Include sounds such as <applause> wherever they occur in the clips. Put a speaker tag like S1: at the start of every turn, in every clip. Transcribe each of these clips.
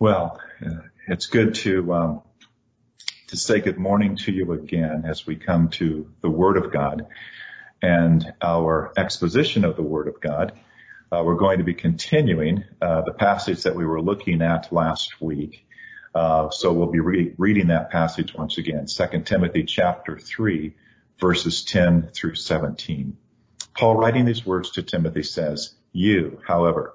S1: Well, it's good to um, to say good morning to you again as we come to the Word of God and our exposition of the Word of God. Uh, we're going to be continuing uh, the passage that we were looking at last week. Uh, so we'll be re- reading that passage once again, 2 Timothy chapter 3, verses 10 through 17. Paul writing these words to Timothy says, You, however,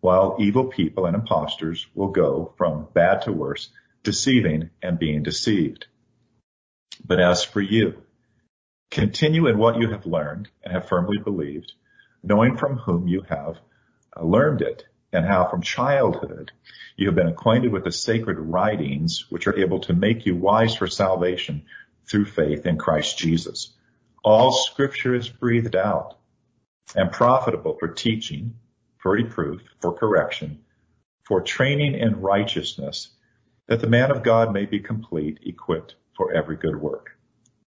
S1: while evil people and impostors will go from bad to worse, deceiving and being deceived. But as for you, continue in what you have learned and have firmly believed, knowing from whom you have uh, learned it and how from childhood you have been acquainted with the sacred writings which are able to make you wise for salvation through faith in Christ Jesus. All scripture is breathed out and profitable for teaching, for reproof, for correction, for training in righteousness, that the man of God may be complete, equipped for every good work.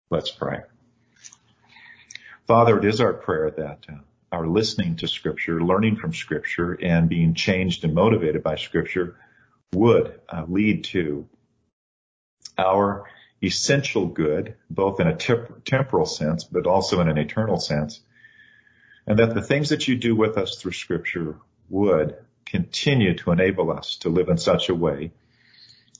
S1: Let's pray. Father, it is our prayer that uh, our listening to scripture, learning from scripture, and being changed and motivated by scripture would uh, lead to our essential good, both in a temporal sense, but also in an eternal sense, and that the things that you do with us through scripture would continue to enable us to live in such a way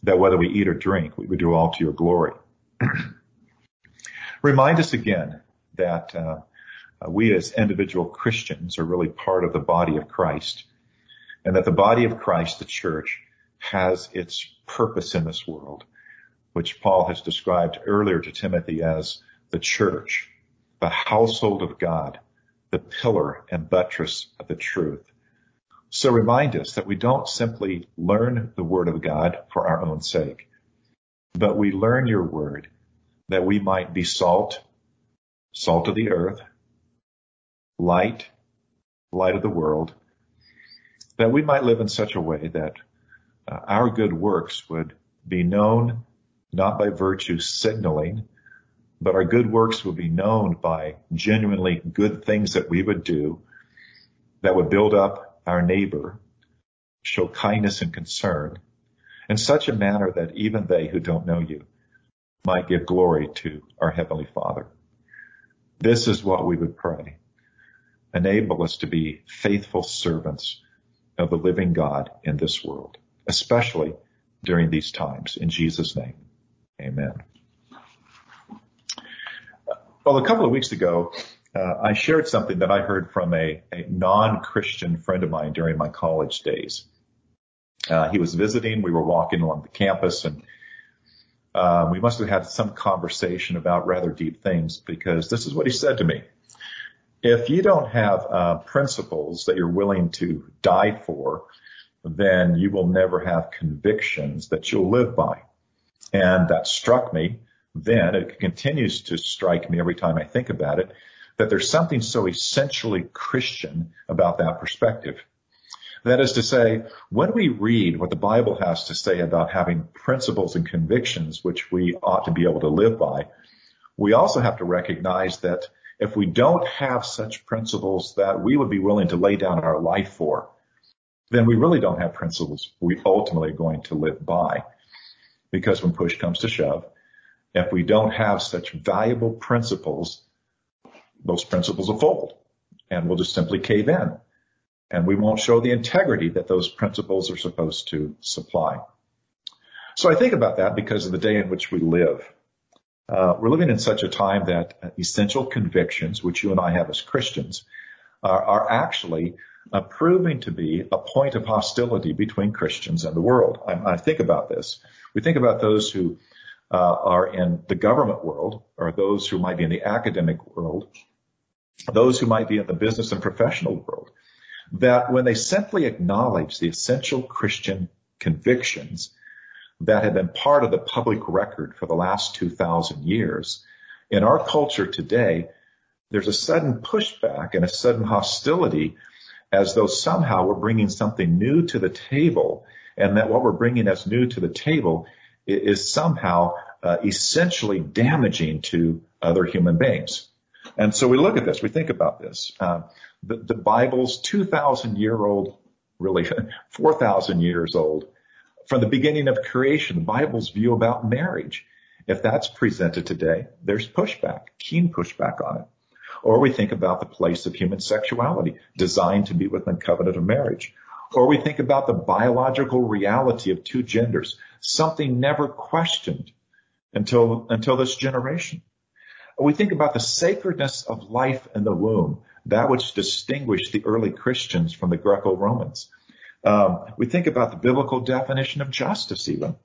S1: that whether we eat or drink, we would do all to your glory. <clears throat> Remind us again that uh, we as individual Christians are really part of the body of Christ and that the body of Christ, the church, has its purpose in this world, which Paul has described earlier to Timothy as the church, the household of God, the pillar and buttress of the truth. So remind us that we don't simply learn the word of God for our own sake, but we learn your word that we might be salt, salt of the earth, light, light of the world, that we might live in such a way that uh, our good works would be known not by virtue signaling, but our good works will be known by genuinely good things that we would do that would build up our neighbor, show kindness and concern in such a manner that even they who don't know you might give glory to our Heavenly Father. This is what we would pray. Enable us to be faithful servants of the living God in this world, especially during these times. In Jesus' name, amen. Well, a couple of weeks ago, uh, I shared something that I heard from a, a non-Christian friend of mine during my college days. Uh, he was visiting. We were walking along the campus, and uh, we must have had some conversation about rather deep things because this is what he said to me. If you don't have uh, principles that you're willing to die for, then you will never have convictions that you'll live by. And that struck me then, it continues to strike me every time I think about it, that there's something so essentially Christian about that perspective. That is to say, when we read what the Bible has to say about having principles and convictions which we ought to be able to live by, we also have to recognize that if we don't have such principles that we would be willing to lay down our life for, then we really don't have principles we ultimately are going to live by. Because when push comes to shove, if we don't have such valuable principles, those principles will fold and we'll just simply cave in and we won't show the integrity that those principles are supposed to supply. So I think about that because of the day in which we live. Uh, we're living in such a time that essential convictions, which you and I have as Christians, are, are actually uh, proving to be a point of hostility between Christians and the world. I, I think about this. We think about those who Uh, are in the government world or those who might be in the academic world, those who might be in the business and professional world, that when they simply acknowledge the essential Christian convictions, that have been part of the public record for the last 2,000 years, in our culture today, there's a sudden pushback and a sudden hostility as though somehow we're bringing something new to the table and that what we're bringing as new to the table is somehow uh, essentially damaging to other human beings. And so we look at this, we think about this. Uh, the, the Bible's 2,000 year old, really <laughs> 4,000 years old, from the beginning of creation, the Bible's view about marriage. If that's presented today, there's pushback, keen pushback on it. Or we think about the place of human sexuality, designed to be within the covenant of marriage. Or we think about the biological reality of two genders, something never questioned until, until this generation. We think about the sacredness of life in the womb, that which distinguished the early Christians from the Greco-Romans. Um, we think about the biblical definition of justice even.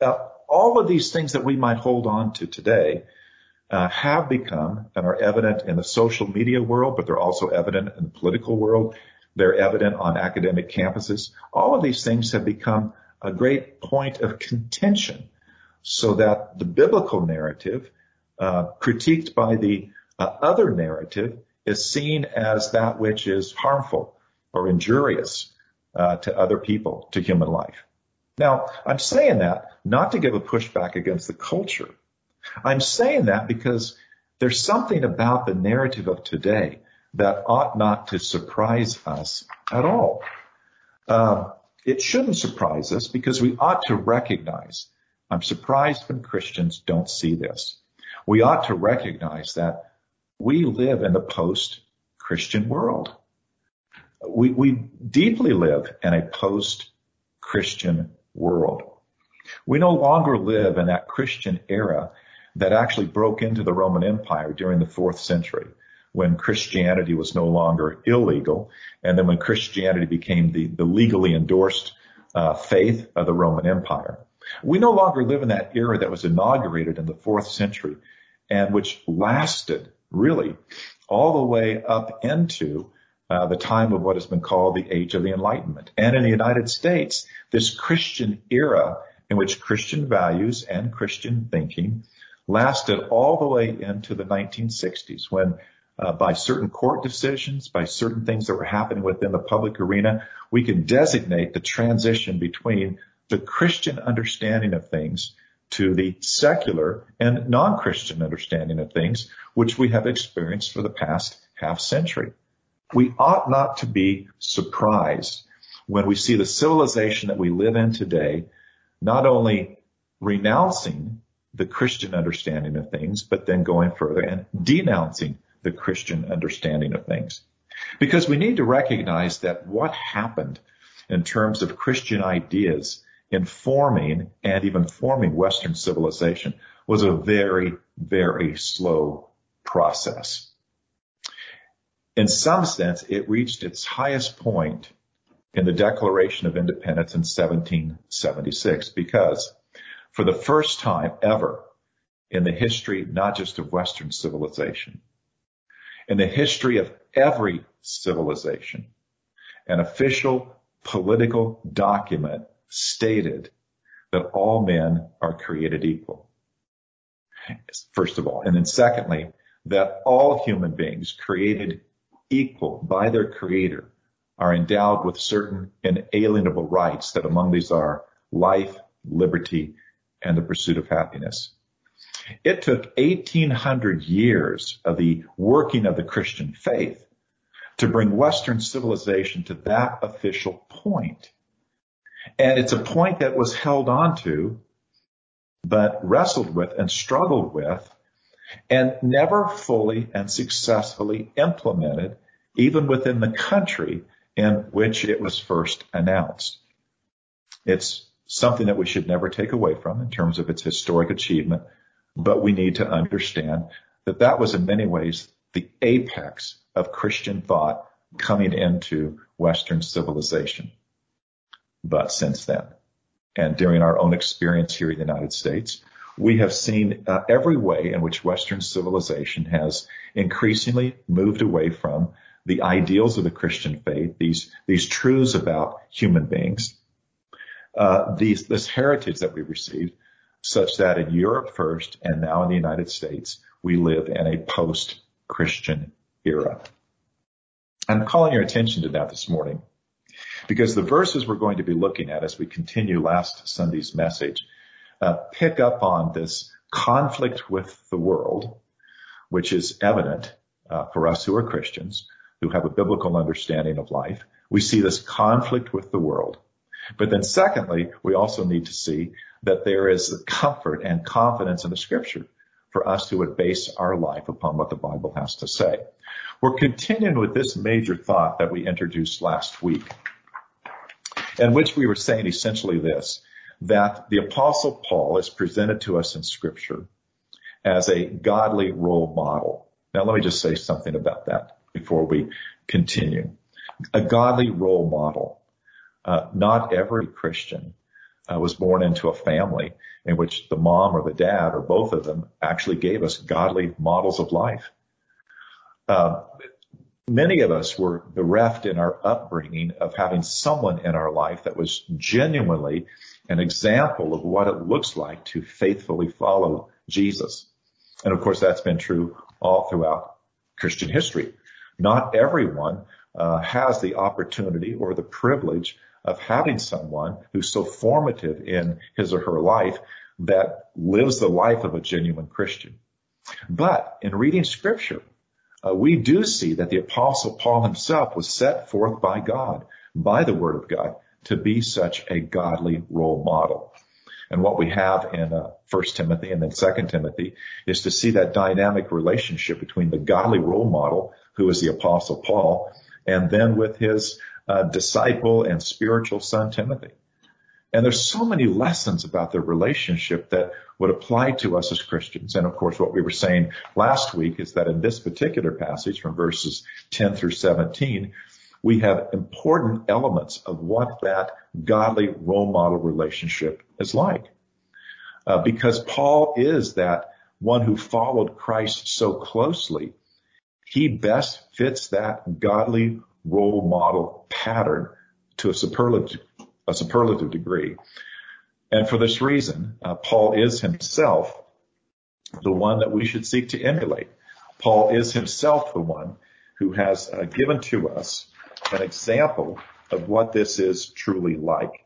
S1: Now, all of these things that we might hold on to today uh, have become and are evident in the social media world, but they're also evident in the political world. They're evident on academic campuses. All of these things have become a great point of contention so that the biblical narrative, uh, critiqued by the uh, other narrative, is seen as that which is harmful or injurious uh, to other people, to human life. Now, I'm saying that not to give a pushback against the culture. I'm saying that because there's something about the narrative of today that ought not to surprise us at all. Uh, it shouldn't surprise us because we ought to recognize. I'm surprised when Christians don't see this. We ought to recognize that we live in the post-Christian world. We, we deeply live in a post-Christian world. We no longer live in that Christian era that actually broke into the Roman Empire during the fourth century when Christianity was no longer illegal, and then when Christianity became the, the legally endorsed uh, faith of the Roman Empire. We no longer live in that era that was inaugurated in the fourth century and which lasted really all the way up into uh, the time of what has been called the age of the Enlightenment. And in the United States, this Christian era in which Christian values and Christian thinking lasted all the way into the 1960s when uh, by certain court decisions, by certain things that were happening within the public arena, we can designate the transition between the Christian understanding of things to the secular and non-Christian understanding of things, which we have experienced for the past half century. We ought not to be surprised when we see the civilization that we live in today, not only renouncing the Christian understanding of things, but then going further and denouncing the Christian understanding of things. Because we need to recognize that what happened in terms of Christian ideas informing and even forming Western civilization was a very, very slow process. In some sense, it reached its highest point in the Declaration of Independence in 1776 because for the first time ever in the history, not just of Western civilization, in the history of every civilization, an official political document stated that all men are created equal. First of all. And then secondly, that all human beings created equal by their creator are endowed with certain inalienable rights that among these are life, liberty, and the pursuit of happiness. It took 1800 years of the working of the Christian faith to bring Western civilization to that official point. And it's a point that was held onto, but wrestled with and struggled with and never fully and successfully implemented even within the country in which it was first announced. It's something that we should never take away from in terms of its historic achievement, but we need to understand that that was in many ways the apex of Christian thought coming into Western civilization. But since then, and during our own experience here in the United States, we have seen uh, every way in which Western civilization has increasingly moved away from the ideals of the Christian faith, these, these truths about human beings, uh, these, this heritage that we received such that in Europe first and now in the United States, we live in a post-Christian era. I'm calling your attention to that this morning because the verses we're going to be looking at as we continue last Sunday's message uh, pick up on this conflict with the world, which is evident uh, for us who are Christians, who have a biblical understanding of life. We see this conflict with the world. But then secondly, we also need to see that there is comfort and confidence in the scripture for us who would base our life upon what the Bible has to say. We're continuing with this major thought that we introduced last week, in which we were saying essentially this, that the apostle Paul is presented to us in scripture as a godly role model. Now let me just say something about that before we continue. A godly role model. Uh, not every Christian uh, was born into a family in which the mom or the dad or both of them actually gave us godly models of life. Uh, many of us were bereft in our upbringing of having someone in our life that was genuinely an example of what it looks like to faithfully follow Jesus. And of course, that's been true all throughout Christian history. Not everyone uh, has the opportunity or the privilege of having someone who's so formative in his or her life that lives the life of a genuine Christian. But in reading scripture, uh, we do see that the apostle Paul himself was set forth by God, by the word of God, to be such a godly role model. And what we have in uh, 1 Timothy and then 2 Timothy is to see that dynamic relationship between the godly role model, who is the apostle Paul, and then with his uh, disciple and spiritual son Timothy. And there's so many lessons about their relationship that would apply to us as Christians. And of course, what we were saying last week is that in this particular passage from verses 10 through 17, we have important elements of what that godly role model relationship is like. Uh, because Paul is that one who followed Christ so closely, he best fits that godly role model pattern to a superlative, a superlative degree. And for this reason, uh, Paul is himself the one that we should seek to emulate. Paul is himself the one who has uh, given to us an example of what this is truly like.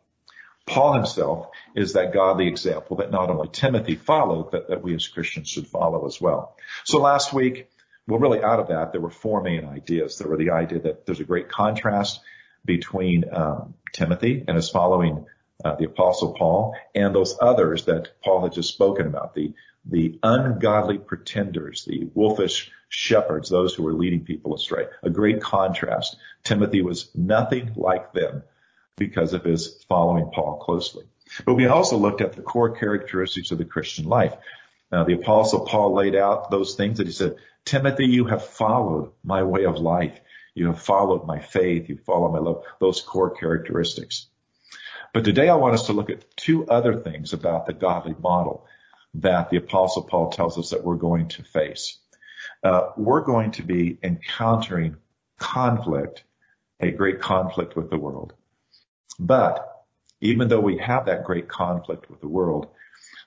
S1: Paul himself is that godly example that not only Timothy followed, but that we as Christians should follow as well. So last week, well, really out of that, there were four main ideas. There were the idea that there's a great contrast between um, Timothy and his following uh, the apostle Paul and those others that Paul had just spoken about, the, the ungodly pretenders, the wolfish shepherds, those who were leading people astray. A great contrast. Timothy was nothing like them because of his following Paul closely. But we also looked at the core characteristics of the Christian life. Now, the apostle Paul laid out those things that he said, Timothy, you have followed my way of life. You have followed my faith. You follow my love, those core characteristics. But today I want us to look at two other things about the godly model that the apostle Paul tells us that we're going to face. Uh, we're going to be encountering conflict, a great conflict with the world. But even though we have that great conflict with the world,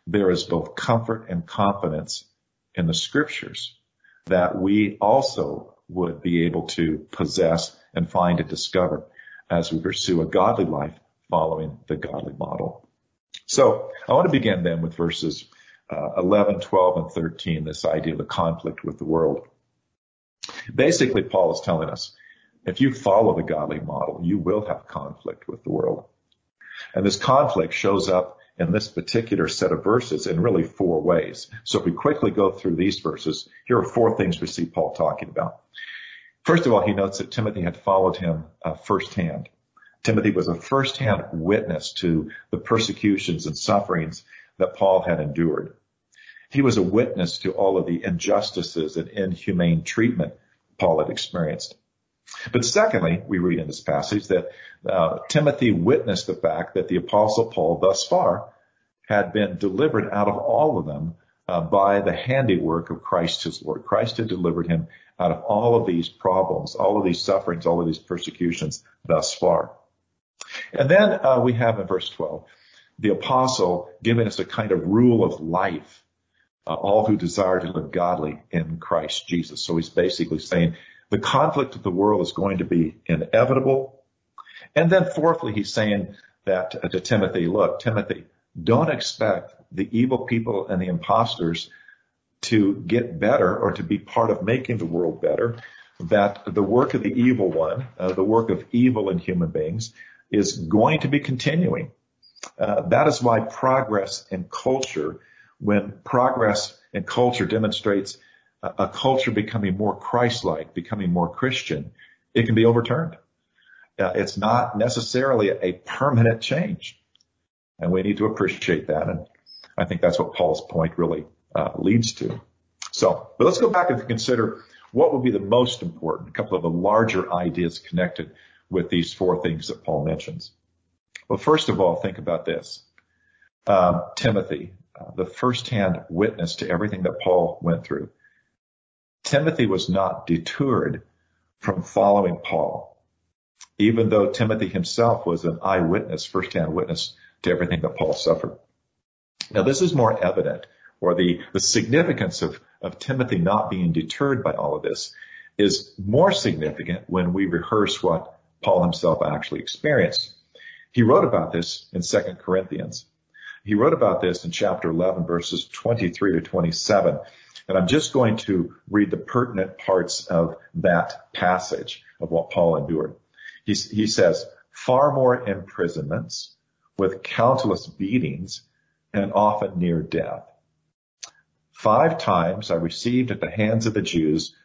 S1: there is both comfort and confidence in the scriptures that we also would be able to possess and find and discover as we pursue a godly life following the godly model. So I want to begin then with verses uh, 11, 12, and 13, this idea of the conflict with the world. Basically, Paul is telling us, if you follow the godly model, you will have conflict with the world. And this conflict shows up in this particular set of verses in really four ways. So if we quickly go through these verses, here are four things we see Paul talking about. First of all, he notes that Timothy had followed him uh, firsthand. Timothy was a firsthand witness to the persecutions and sufferings that Paul had endured. He was a witness to all of the injustices and inhumane treatment Paul had experienced. But secondly, we read in this passage that uh, Timothy witnessed the fact that the apostle Paul thus far had been delivered out of all of them uh, by the handiwork of Christ his Lord. Christ had delivered him out of all of these problems, all of these sufferings, all of these persecutions thus far. And then uh, we have in verse 12, the apostle giving us a kind of rule of life, uh, all who desire to live godly in Christ Jesus. So he's basically saying the conflict of the world is going to be inevitable. And then fourthly, he's saying that to Timothy, look, Timothy, don't expect the evil people and the imposters to get better or to be part of making the world better. That the work of the evil one, uh, the work of evil in human beings is going to be continuing. Uh, that is why progress in culture, when progress in culture demonstrates a, culture becoming more Christ-like, becoming more Christian, it can be overturned. Uh, it's not necessarily a permanent change. And we need to appreciate that. And I think that's what Paul's point really uh, leads to. So, but let's go back and consider what would be the most important, a couple of the larger ideas connected with these four things that Paul mentions. Well, first of all, think about this. Um, Timothy, uh, the firsthand witness to everything that Paul went through. Timothy was not deterred from following Paul, even though Timothy himself was an eyewitness, firsthand witness to everything that Paul suffered. Now, this is more evident, or the, the significance of, of Timothy not being deterred by all of this is more significant when we rehearse what Paul himself actually experienced. He wrote about this in 2 Corinthians. He wrote about this in chapter 11 verses 23 to 27. And I'm just going to read the pertinent parts of that passage of what Paul endured. He, he says, far more imprisonments with countless beatings and often near death. Five times I received at the hands of the Jews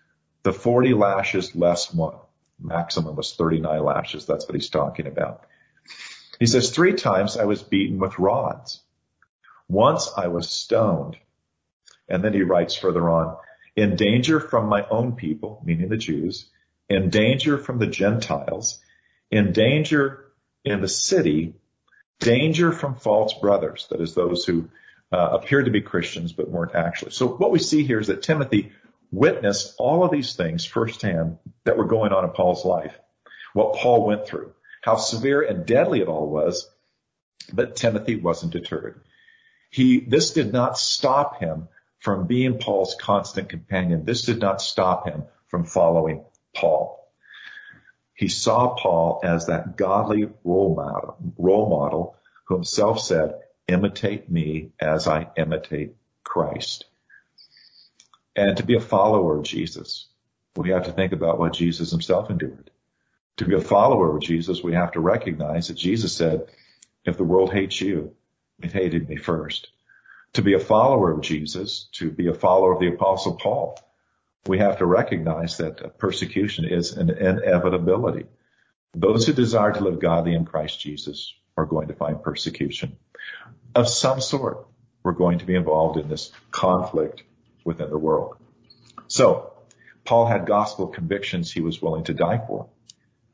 S1: the 40 lashes less one maximum was 39 lashes. That's what he's talking about. He says, three times I was beaten with rods. Once I was stoned. And then he writes further on, in danger from my own people, meaning the Jews, in danger from the Gentiles, in danger in the city, danger from false brothers, that is those who uh, appeared to be Christians but weren't actually. So what we see here is that Timothy witnessed all of these things firsthand that were going on in Paul's life, what Paul went through, how severe and deadly it all was, but Timothy wasn't deterred. He, this did not stop him from being Paul's constant companion. This did not stop him from following Paul. He saw Paul as that godly role model, role model who himself said, imitate me as I imitate Christ. And to be a follower of Jesus, we have to think about what Jesus himself endured. To be a follower of Jesus, we have to recognize that Jesus said, if the world hates you, it hated me first. To be a follower of Jesus, to be a follower of the apostle Paul, we have to recognize that persecution is an inevitability. Those who desire to live godly in Christ Jesus are going to find persecution of some sort. We're going to be involved in this conflict within the world. So Paul had gospel convictions he was willing to die for.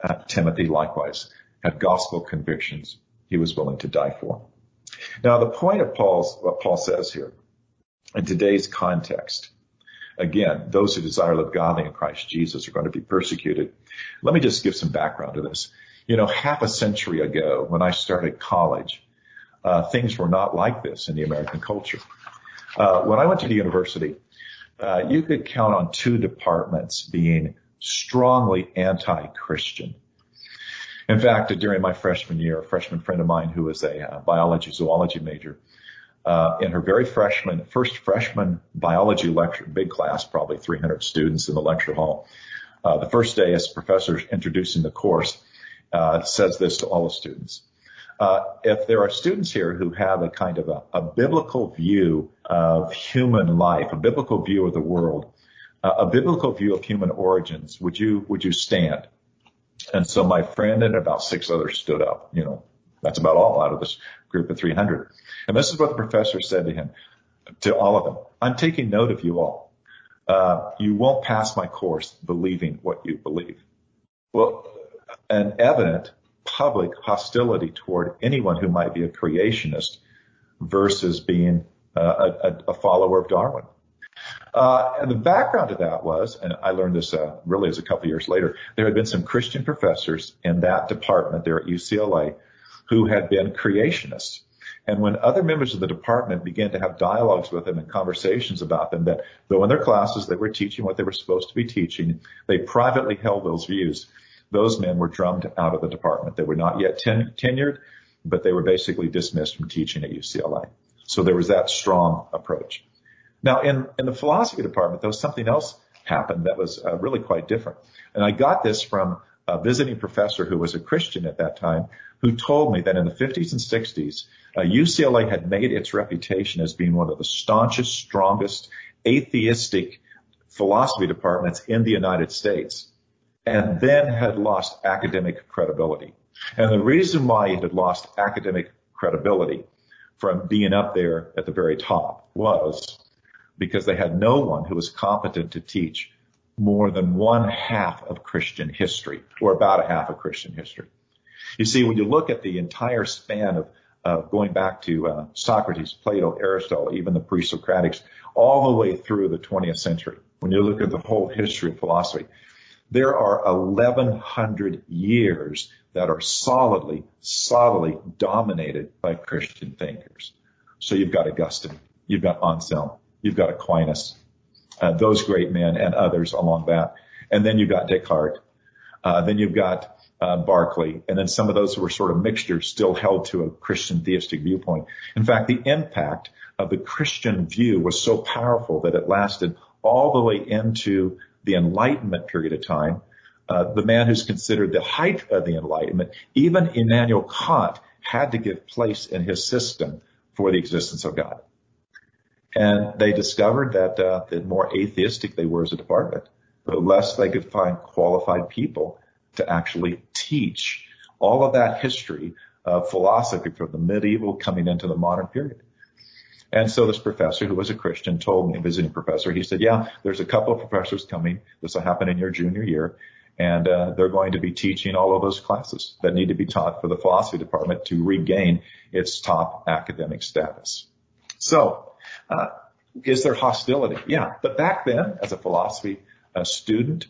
S1: Uh, Timothy likewise had gospel convictions he was willing to die for. Now the point of Paul's, what Paul says here in today's context, again, those who desire to live godly in Christ Jesus are going to be persecuted. Let me just give some background to this. You know, half a century ago when I started college, uh, things were not like this in the American culture. Uh, when I went to the university, uh, you could count on two departments being strongly anti-Christian. In fact, during my freshman year, a freshman friend of mine who was a uh, biology zoology major, uh, in her very freshman, first freshman biology lecture, big class, probably 300 students in the lecture hall. Uh, the first day, as professor introducing the course, uh, says this to all the students. Uh, if there are students here who have a kind of a, a, biblical view of human life, a biblical view of the world, uh, a biblical view of human origins, would you would you stand? And so my friend and about six others stood up. You know, that's about all out of this group of 300. And this is what the professor said to him, to all of them. I'm taking note of you all. Uh, you won't pass my course believing what you believe. Well, and evident public hostility toward anyone who might be a creationist versus being a, a, a follower of Darwin. Uh, and the background to that was, and I learned this uh, really as a couple years later, there had been some Christian professors in that department there at UCLA who had been creationists. And when other members of the department began to have dialogues with them and conversations about them, that though in their classes they were teaching what they were supposed to be teaching, they privately held those views. Those men were drummed out of the department. They were not yet ten- tenured, but they were basically dismissed from teaching at UCLA. So there was that strong approach. Now in, in the philosophy department, though, something else happened that was uh, really quite different. And I got this from a visiting professor who was a Christian at that time who told me that in the 50s and 60s, uh, UCLA had made its reputation as being one of the staunchest, strongest atheistic philosophy departments in the United States and then had lost academic credibility. And the reason why it had lost academic credibility from being up there at the very top was because they had no one who was competent to teach more than one half of Christian history or about a half of Christian history. You see, when you look at the entire span of, going back to uh, Socrates, Plato, Aristotle, even the pre-Socratics, all the way through the 20th century, when you look at the whole history of philosophy, there are 1100 years that are solidly, solidly dominated by Christian thinkers. So you've got Augustine, you've got Anselm, you've got Aquinas, uh, those great men and others along that. And then you've got Descartes. Uh, then you've got uh, Berkeley, and then some of those who were sort of mixtures still held to a Christian theistic viewpoint. In fact, the impact of the Christian view was so powerful that it lasted all the way into the Enlightenment period of time. Uh, the man who's considered the height of the Enlightenment, even Immanuel Kant had to give place in his system for the existence of God. And they discovered that uh, the more atheistic they were as a department, the less they could find qualified people to actually teach all of that history of philosophy from the medieval coming into the modern period. And so this professor who was a Christian told me, visiting professor, he said, yeah, there's a couple of professors coming. This will happen in your junior year. And uh, they're going to be teaching all of those classes that need to be taught for the philosophy department to regain its top academic status. So, uh, is there hostility? Yeah, but back then, as a philosophy uh, student,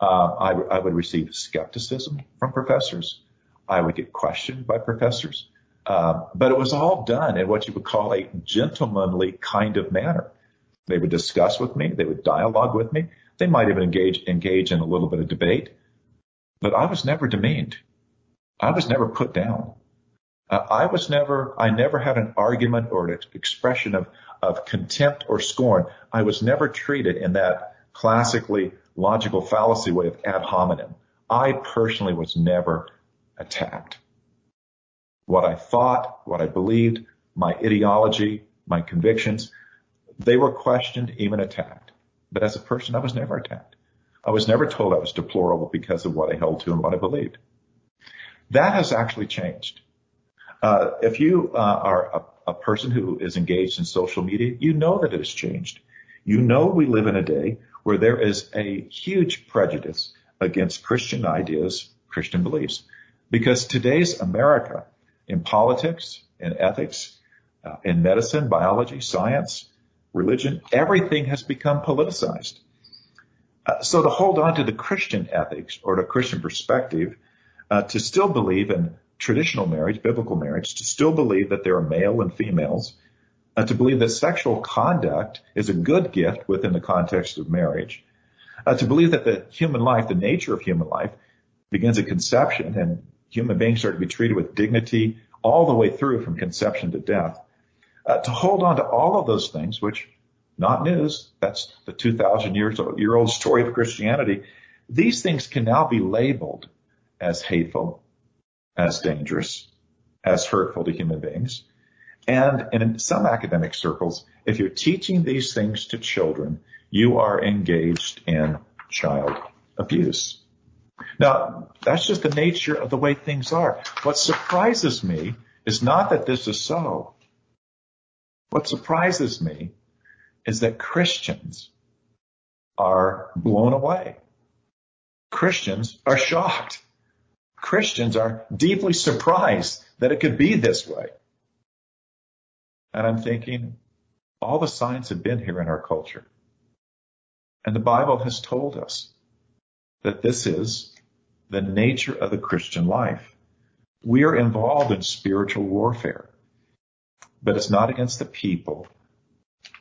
S1: uh, I, I would receive skepticism from professors. I would get questioned by professors. Uh, but it was all done in what you would call a gentlemanly kind of manner. They would discuss with me. They would dialogue with me. They might even engage, engage in a little bit of debate, but I was never demeaned. I was never put down. Uh, I was never, I never had an argument or an expression of, of contempt or scorn. I was never treated in that classically logical fallacy way of ad hominem. I personally was never attacked. What I thought, what I believed, my ideology, my convictions, they were questioned, even attacked. But as a person, I was never attacked. I was never told I was deplorable because of what I held to and what I believed. That has actually changed. Uh, if you uh, are a, person who is engaged in social media, you know that it has changed. You know we live in a day where there is a huge prejudice against Christian ideas, Christian beliefs. Because today's America, in politics, in ethics, uh, in medicine, biology, science, religion, everything has become politicized. Uh, so to hold on to the Christian ethics or the Christian perspective, uh, to still believe in traditional marriage, biblical marriage, to still believe that there are male and females, uh, to believe that sexual conduct is a good gift within the context of marriage, uh, to believe that the human life, the nature of human life, begins at conception and human beings are to be treated with dignity all the way through from conception to death. Uh, to hold on to all of those things, which not news, that's the 2,000 years year old story of Christianity. These things can now be labeled as hateful, as dangerous, as hurtful to human beings. And in some academic circles, if you're teaching these things to children, you are engaged in child abuse. Now, that's just the nature of the way things are. What surprises me is not that this is so. What surprises me is that Christians are blown away. Christians are shocked. Christians are deeply surprised that it could be this way. And I'm thinking, all the signs have been here in our culture. And the Bible has told us that this is the nature of the Christian life. We are involved in spiritual warfare, but it's not against the people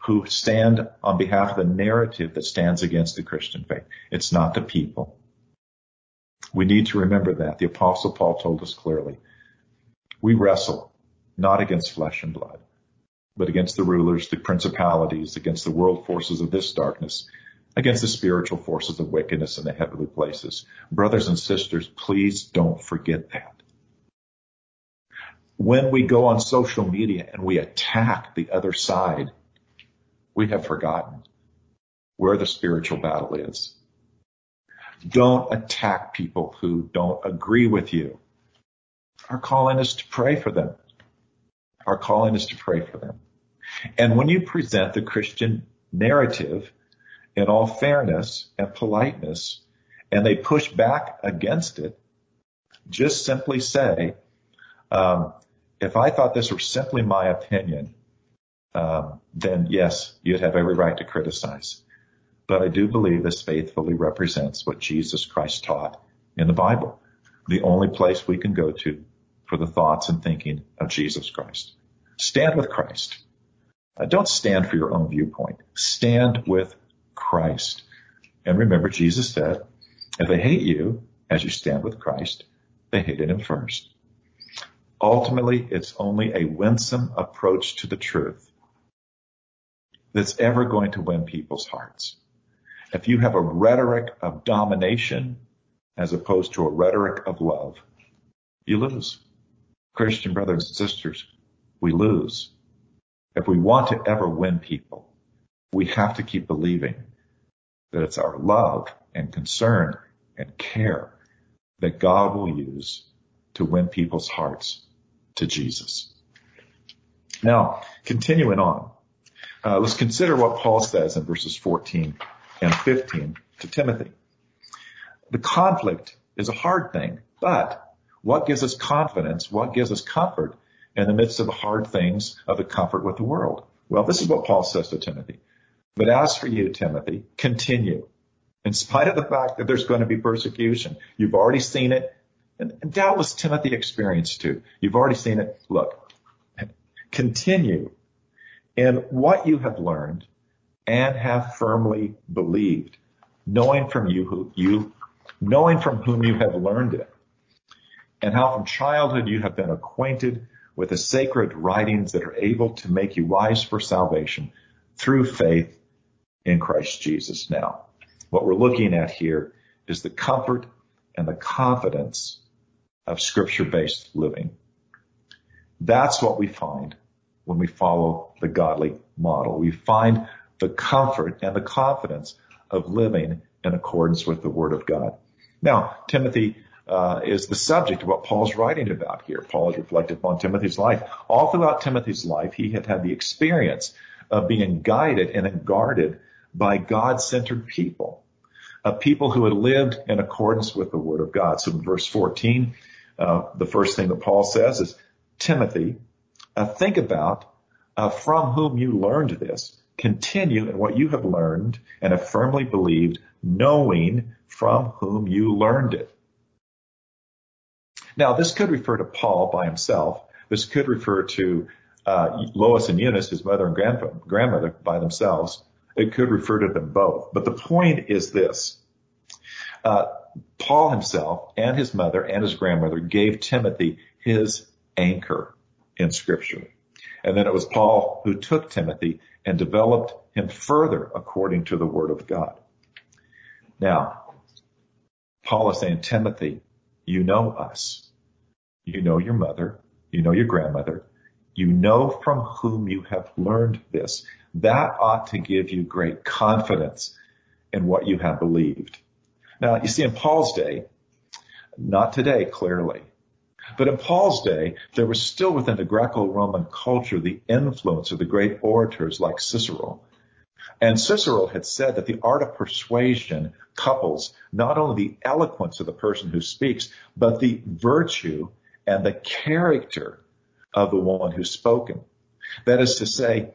S1: who stand on behalf of the narrative that stands against the Christian faith. It's not the people. We need to remember that. The apostle Paul told us clearly. We wrestle not against flesh and blood, but against the rulers, the principalities, against the world forces of this darkness, against the spiritual forces of wickedness in the heavenly places. Brothers and sisters, please don't forget that. When we go on social media and we attack the other side, we have forgotten where the spiritual battle is. Don't attack people who don't agree with you. Our calling is to pray for them. Our calling is to pray for them. And when you present the Christian narrative in all fairness and politeness, and they push back against it, just simply say, um, if I thought this were simply my opinion, um, then yes, you'd have every right to criticize. But I do believe this faithfully represents what Jesus Christ taught in the Bible, the only place we can go to for the thoughts and thinking of Jesus Christ. Stand with Christ. Uh, don't stand for your own viewpoint. Stand with Christ. And remember, Jesus said, if they hate you as you stand with Christ, they hated him first. Ultimately, it's only a winsome approach to the truth that's ever going to win people's hearts. If you have a rhetoric of domination as opposed to a rhetoric of love, you lose. Christian brothers and sisters, we lose. If we want to ever win people, we have to keep believing that it's our love and concern and care that God will use to win people's hearts to Jesus. Now, continuing on, uh, let's consider what Paul says in verses 14 and 15 to Timothy. The conflict is a hard thing, but what gives us confidence? What gives us comfort in the midst of the hard things of the comfort with the world? Well, this is what Paul says to Timothy. But as for you, Timothy, continue. In spite of the fact that there's going to be persecution, you've already seen it, and, and doubtless Timothy experienced too. You've already seen it. Look, continue in what you have learned and have firmly believed, knowing from you who you, knowing from whom you have learned it, and how from childhood you have been acquainted with the sacred writings that are able to make you wise for salvation through faith in Christ Jesus. Now, what we're looking at here is the comfort and the confidence of scripture-based living. That's what we find when we follow the godly model. We find the comfort and the confidence of living in accordance with the Word of God. Now, Timothy uh, is the subject of what Paul's writing about here. Paul has reflected upon Timothy's life. All throughout Timothy's life, he had had the experience of being guided and guarded by God-centered people, uh, people who had lived in accordance with the Word of God. So in verse 14, uh, the first thing that Paul says is, Timothy, uh, think about uh, from whom you learned this. Continue in what you have learned and have firmly believed, knowing from whom you learned it. Now, this could refer to Paul by himself. This could refer to uh, Lois and Eunice, his mother and grandmother, by themselves. It could refer to them both. But the point is this. Uh, Paul himself and his mother and his grandmother gave Timothy his anchor in scripture. And then it was Paul who took Timothy and developed him further according to the word of God. Now, Paul is saying, Timothy, you know us. You know your mother. You know your grandmother. You know from whom you have learned this. That ought to give you great confidence in what you have believed. Now, you see, in Paul's day, not today, clearly, but in Paul's day, there was still within the Greco-Roman culture the influence of the great orators like Cicero. And Cicero had said that the art of persuasion couples not only the eloquence of the person who speaks, but the virtue and the character of the one who's spoken. That is to say,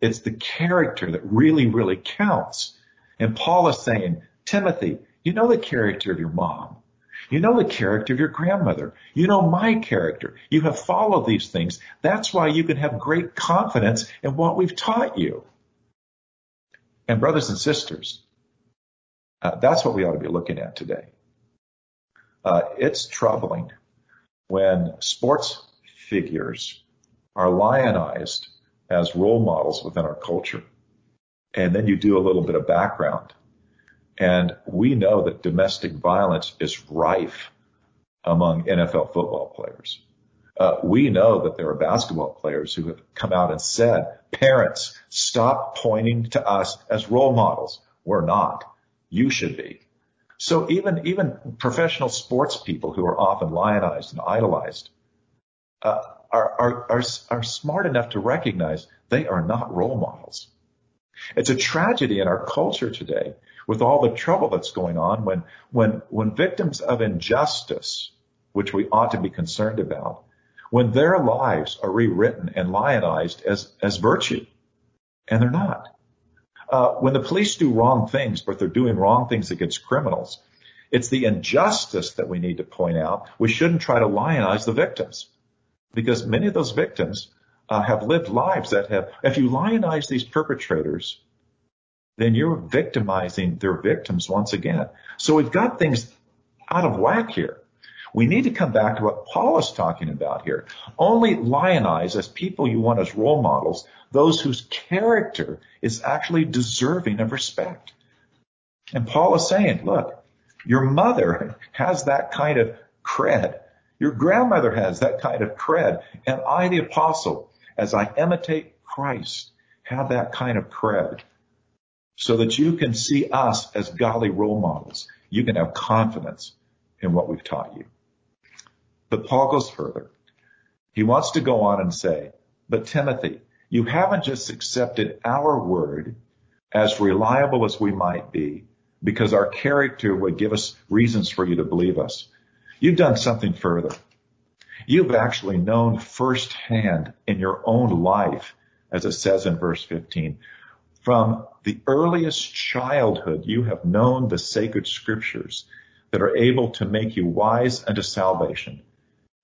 S1: it's the character that really, really counts And Paul is saying, Timothy, you know the character of your mom. You know the character of your grandmother. You know my character. You have followed these things. That's why you can have great confidence in what we've taught you. And brothers and sisters, uh, that's what we ought to be looking at today. Uh, it's troubling when sports figures are lionized as role models within our culture. And then you do a little bit of background. And we know that domestic violence is rife among NFL football players. Uh, we know that there are basketball players who have come out and said, parents, stop pointing to us as role models. We're not. You should be. So even, even professional sports people who are often lionized and idolized, uh, are, are, are, are smart enough to recognize they are not role models. It's a tragedy in our culture today with all the trouble that's going on when, when, when victims of injustice, which we ought to be concerned about, when their lives are rewritten and lionized as, as virtue. And they're not. Uh, when the police do wrong things, but they're doing wrong things against criminals, it's the injustice that we need to point out. We shouldn't try to lionize the victims because many of those victims uh, have lived lives that have, if you lionize these perpetrators, then you're victimizing their victims once again. So we've got things out of whack here. We need to come back to what Paul is talking about here. Only lionize as people you want as role models, those whose character is actually deserving of respect. And Paul is saying, look, your mother <laughs> has that kind of cred. Your grandmother has that kind of cred. And I, the apostle, as I imitate Christ, have that kind of cred so that you can see us as godly role models. You can have confidence in what we've taught you. But Paul goes further. He wants to go on and say, but Timothy, you haven't just accepted our word as reliable as we might be because our character would give us reasons for you to believe us. You've done something further. You've actually known firsthand in your own life, as it says in verse 15, from the earliest childhood, you have known the sacred scriptures that are able to make you wise unto salvation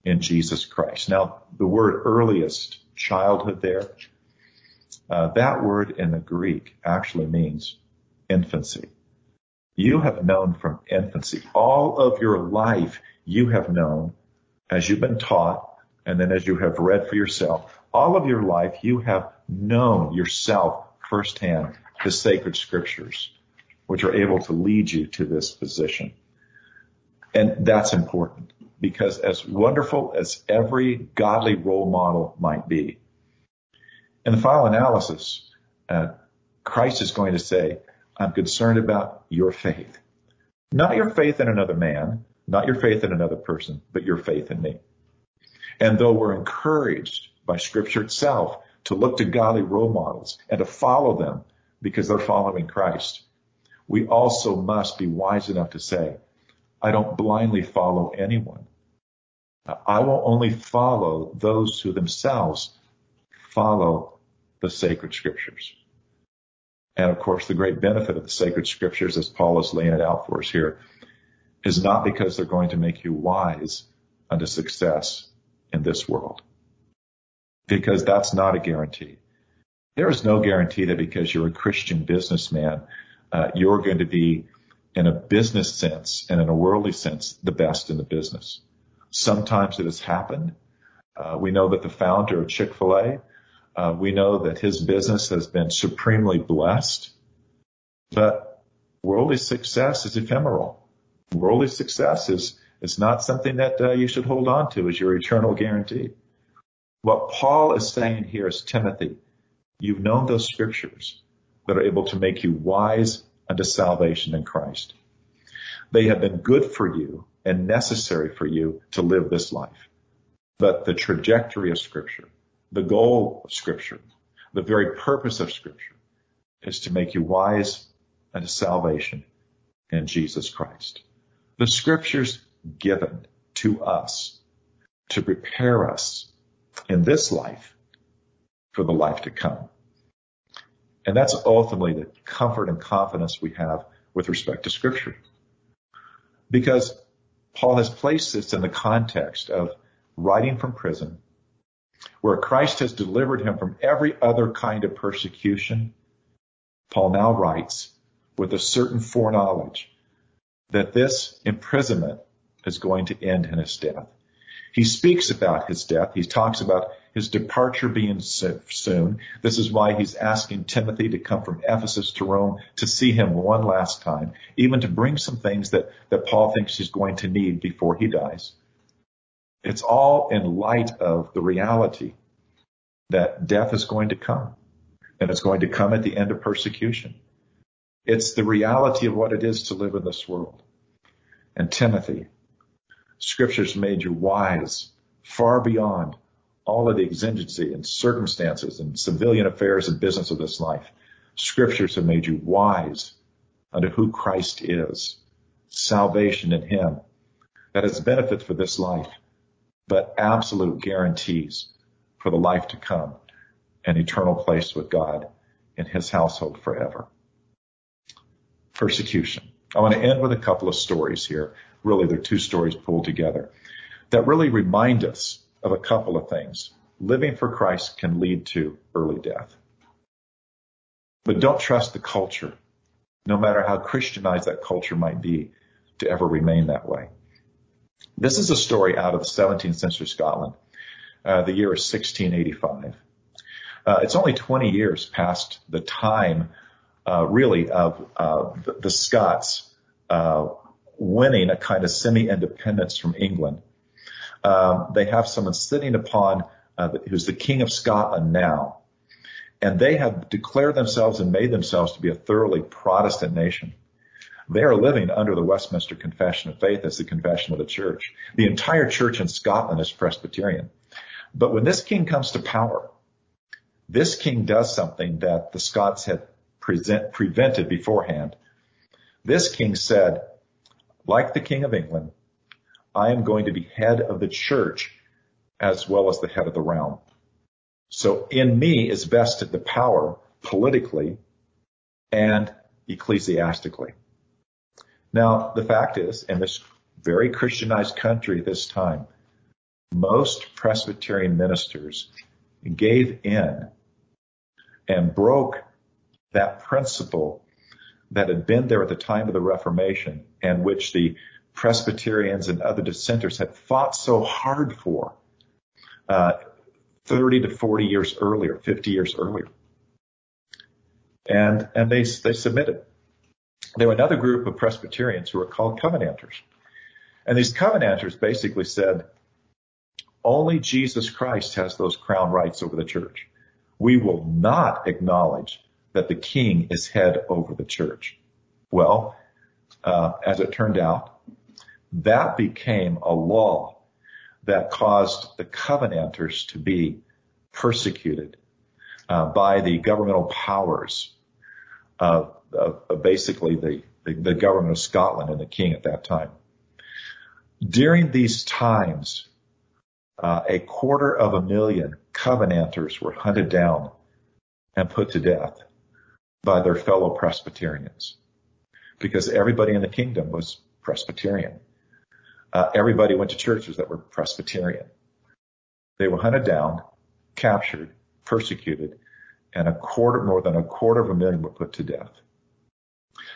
S1: in Jesus Christ. Now, the word earliest childhood there, uh, that word in the Greek actually means infancy. You have known from infancy. All of your life, you have known as you've been taught and then as you have read for yourself, all of your life you have known yourself firsthand the sacred scriptures, which are able to lead you to this position. And that's important because as wonderful as every godly role model might be, in the final analysis, uh, Christ is going to say, I'm concerned about your faith. Not your faith in another man, not your faith in another person, but your faith in me. And though we're encouraged by scripture itself to look to godly role models and to follow them because they're following Christ, we also must be wise enough to say, I don't blindly follow anyone. I will only follow those who themselves follow the sacred scriptures. And of course, the great benefit of the sacred scriptures, as Paul is laying it out for us here, is not because they're going to make you wise unto success in this world. Because that's not a guarantee. There is no guarantee that because you're a Christian businessman, uh, you're going to be in a business sense and in a worldly sense, the best in the business. Sometimes it has happened. Uh, we know that the founder of Chick-fil-A, uh, we know that his business has been supremely blessed, but worldly success is ephemeral worldly success is, is not something that uh, you should hold on to as your eternal guarantee. What Paul is saying here is Timothy, you've known those scriptures that are able to make you wise unto salvation in Christ. They have been good for you and necessary for you to live this life. But the trajectory of scripture, the goal of scripture, the very purpose of scripture is to make you wise unto salvation in Jesus Christ the scriptures given to us to prepare us in this life for the life to come. And that's ultimately the comfort and confidence we have with respect to scripture. Because Paul has placed this in the context of writing from prison, where Christ has delivered him from every other kind of persecution. Paul now writes with a certain foreknowledge that this imprisonment is going to end in his death. He speaks about his death. He talks about his departure being soon. This is why he's asking Timothy to come from Ephesus to Rome to see him one last time, even to bring some things that, that Paul thinks he's going to need before he dies. It's all in light of the reality that death is going to come and it's going to come at the end of persecution. It's the reality of what it is to live in this world. And Timothy, scriptures made you wise far beyond all of the exigency and circumstances and civilian affairs and business of this life. Scriptures have made you wise unto who Christ is, salvation in him that has benefits for this life, but absolute guarantees for the life to come, an eternal place with God in his household forever. Persecution. I want to end with a couple of stories here. Really, they're two stories pulled together that really remind us of a couple of things. Living for Christ can lead to early death. But don't trust the culture, no matter how Christianized that culture might be, to ever remain that way. This is a story out of the 17th century Scotland. Uh, the year is 1685. Uh, it's only 20 years past the time, uh, really, of uh, the, the, Scots uh, winning a kind of semi-independence from England um, they have someone sitting upon uh, who's the king of Scotland now, and they have declared themselves and made themselves to be a thoroughly Protestant nation. They are living under the Westminster Confession of Faith as the confession of the church. The entire church in Scotland is Presbyterian. But when this king comes to power, this king does something that the Scots had present, prevented beforehand. This king said, like the king of England, I am going to be head of the church as well as the head of the realm. So in me is vested the power politically and ecclesiastically. Now, the fact is, in this very Christianized country this time, most Presbyterian ministers gave in and broke that principle that had been there at the time of the Reformation and which the Presbyterians and other dissenters had fought so hard for uh, 30 to 40 years earlier, 50 years earlier. And, and they, they submitted. There were another group of Presbyterians who were called Covenanters. And these Covenanters basically said, only Jesus Christ has those crown rights over the church. We will not acknowledge that the king is head over the church. Well, uh, as it turned out, that became a law that caused the Covenanters to be persecuted uh, by the governmental powers of, of, of basically the, the, the government of Scotland and the king at that time. During these times, uh, a quarter of a million Covenanters were hunted down and put to death by their fellow Presbyterians because everybody in the kingdom was Presbyterian uh, everybody went to churches that were Presbyterian. They were hunted down, captured, persecuted, and a quarter, more than a quarter of a million were put to death.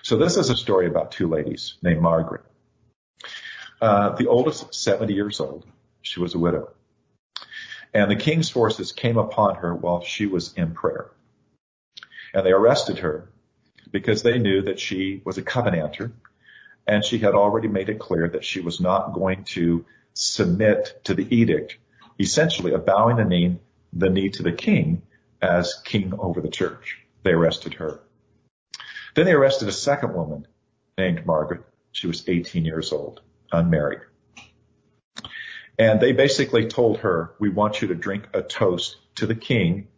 S1: So this is a story about two ladies named Margaret. Uh, the oldest, 70 years old. She was a widow. And the king's forces came upon her while she was in prayer. And they arrested her because they knew that she was a covenanter and she had already made it clear that she was not going to submit to the edict, essentially bowing the knee, the knee to the king as king over the church. They arrested her. Then they arrested a second woman named Margaret. She was 18 years old, unmarried. And they basically told her, we want you to drink a toast to the king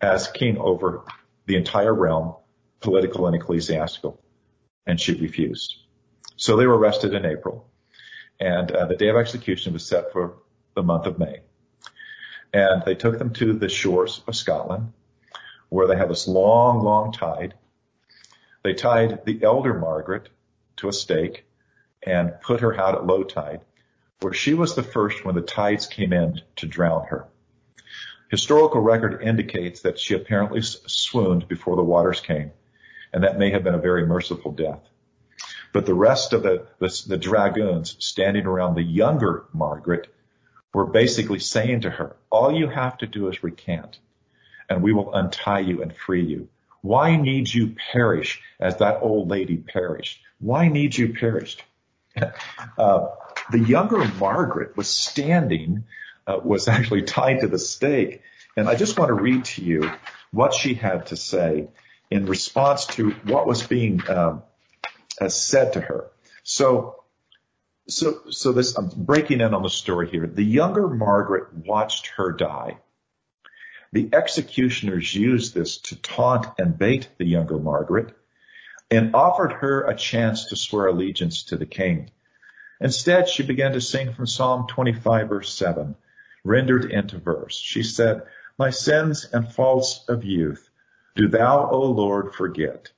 S1: as king over the entire realm, political and ecclesiastical. And she refused. So they were arrested in April, and uh, the day of execution was set for the month of May. And they took them to the shores of Scotland, where they have this long, long tide. They tied the elder Margaret to a stake and put her out at low tide, where she was the first when the tides came in to drown her. Historical record indicates that she apparently swooned before the waters came, and that may have been a very merciful death. But the rest of the, the, the dragoons standing around the younger Margaret were basically saying to her, all you have to do is recant and we will untie you and free you. Why need you perish as that old lady perished? Why need you perish? <laughs> Uh, the younger Margaret was standing, was actually tied to the stake. And I just want to read to you what she had to say in response to what was being um, uh, said to her. So, so, so this, I'm breaking in on the story here. The younger Margaret watched her die. The executioners used this to taunt and bait the younger Margaret and offered her a chance to swear allegiance to the king. Instead, she began to sing from Psalm 25 verse 7, rendered into verse. She said, My sins and faults of youth do thou, O Lord, forget.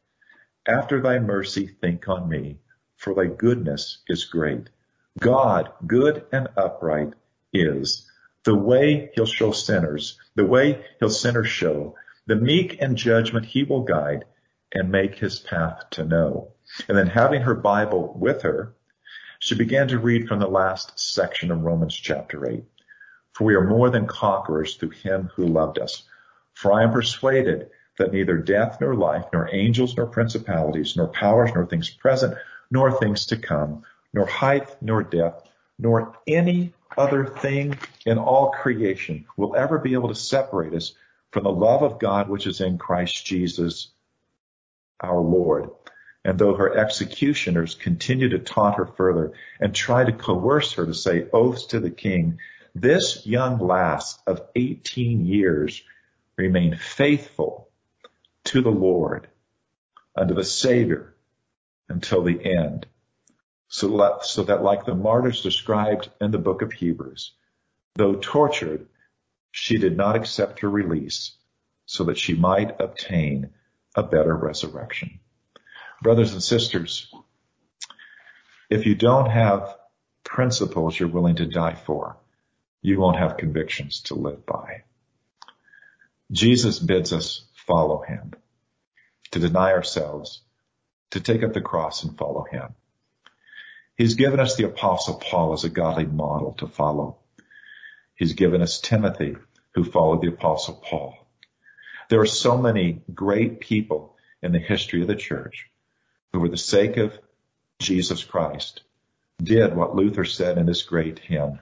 S1: After thy mercy think on me, for thy goodness is great. God, good and upright, is the way he'll show sinners, the way he'll sinners show, the meek in judgment he will guide and make his path to know. And then having her Bible with her, she began to read from the last section of Romans chapter 8. For we are more than conquerors through him who loved us. For I am persuaded that neither death nor life, nor angels nor principalities, nor powers, nor things present, nor things to come, nor height, nor depth, nor any other thing in all creation will ever be able to separate us from the love of God which is in Christ Jesus our Lord. And though her executioners continue to taunt her further and try to coerce her to say oaths to the king, this young lass of 18 years remained faithful to the Lord, unto the Savior until the end. So so that like the martyrs described in the book of Hebrews, though tortured, she did not accept her release so that she might obtain a better resurrection. Brothers and sisters, if you don't have principles you're willing to die for, you won't have convictions to live by. Jesus bids us follow him, to deny ourselves, to take up the cross and follow him. He's given us the apostle Paul as a godly model to follow. He's given us Timothy who followed the apostle Paul. There are so many great people in the history of the church who for the sake of Jesus Christ did what Luther said in this great hymn,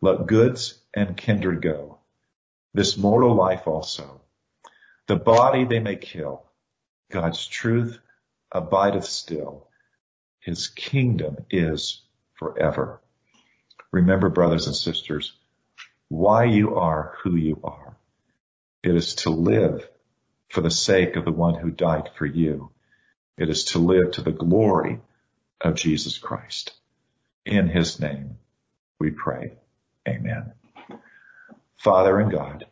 S1: let goods and kindred go, this mortal life also, the body they may kill. God's truth abideth still. His kingdom is forever. Remember, brothers and sisters, why you are who you are. It is to live for the sake of the one who died for you. It is to live to the glory of Jesus Christ. In his name we pray. Amen. Father and God,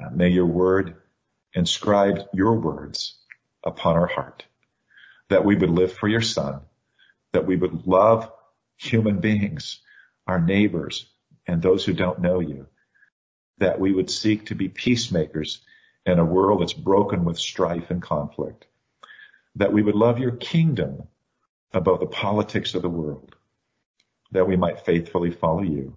S1: uh, may your word inscribe your words upon our heart, that we would live for your son, that we would love human beings, our neighbors, and those who don't know you, that we would seek to be peacemakers in a world that's broken with strife and conflict, that we would love your kingdom above the politics of the world, that we might faithfully follow you.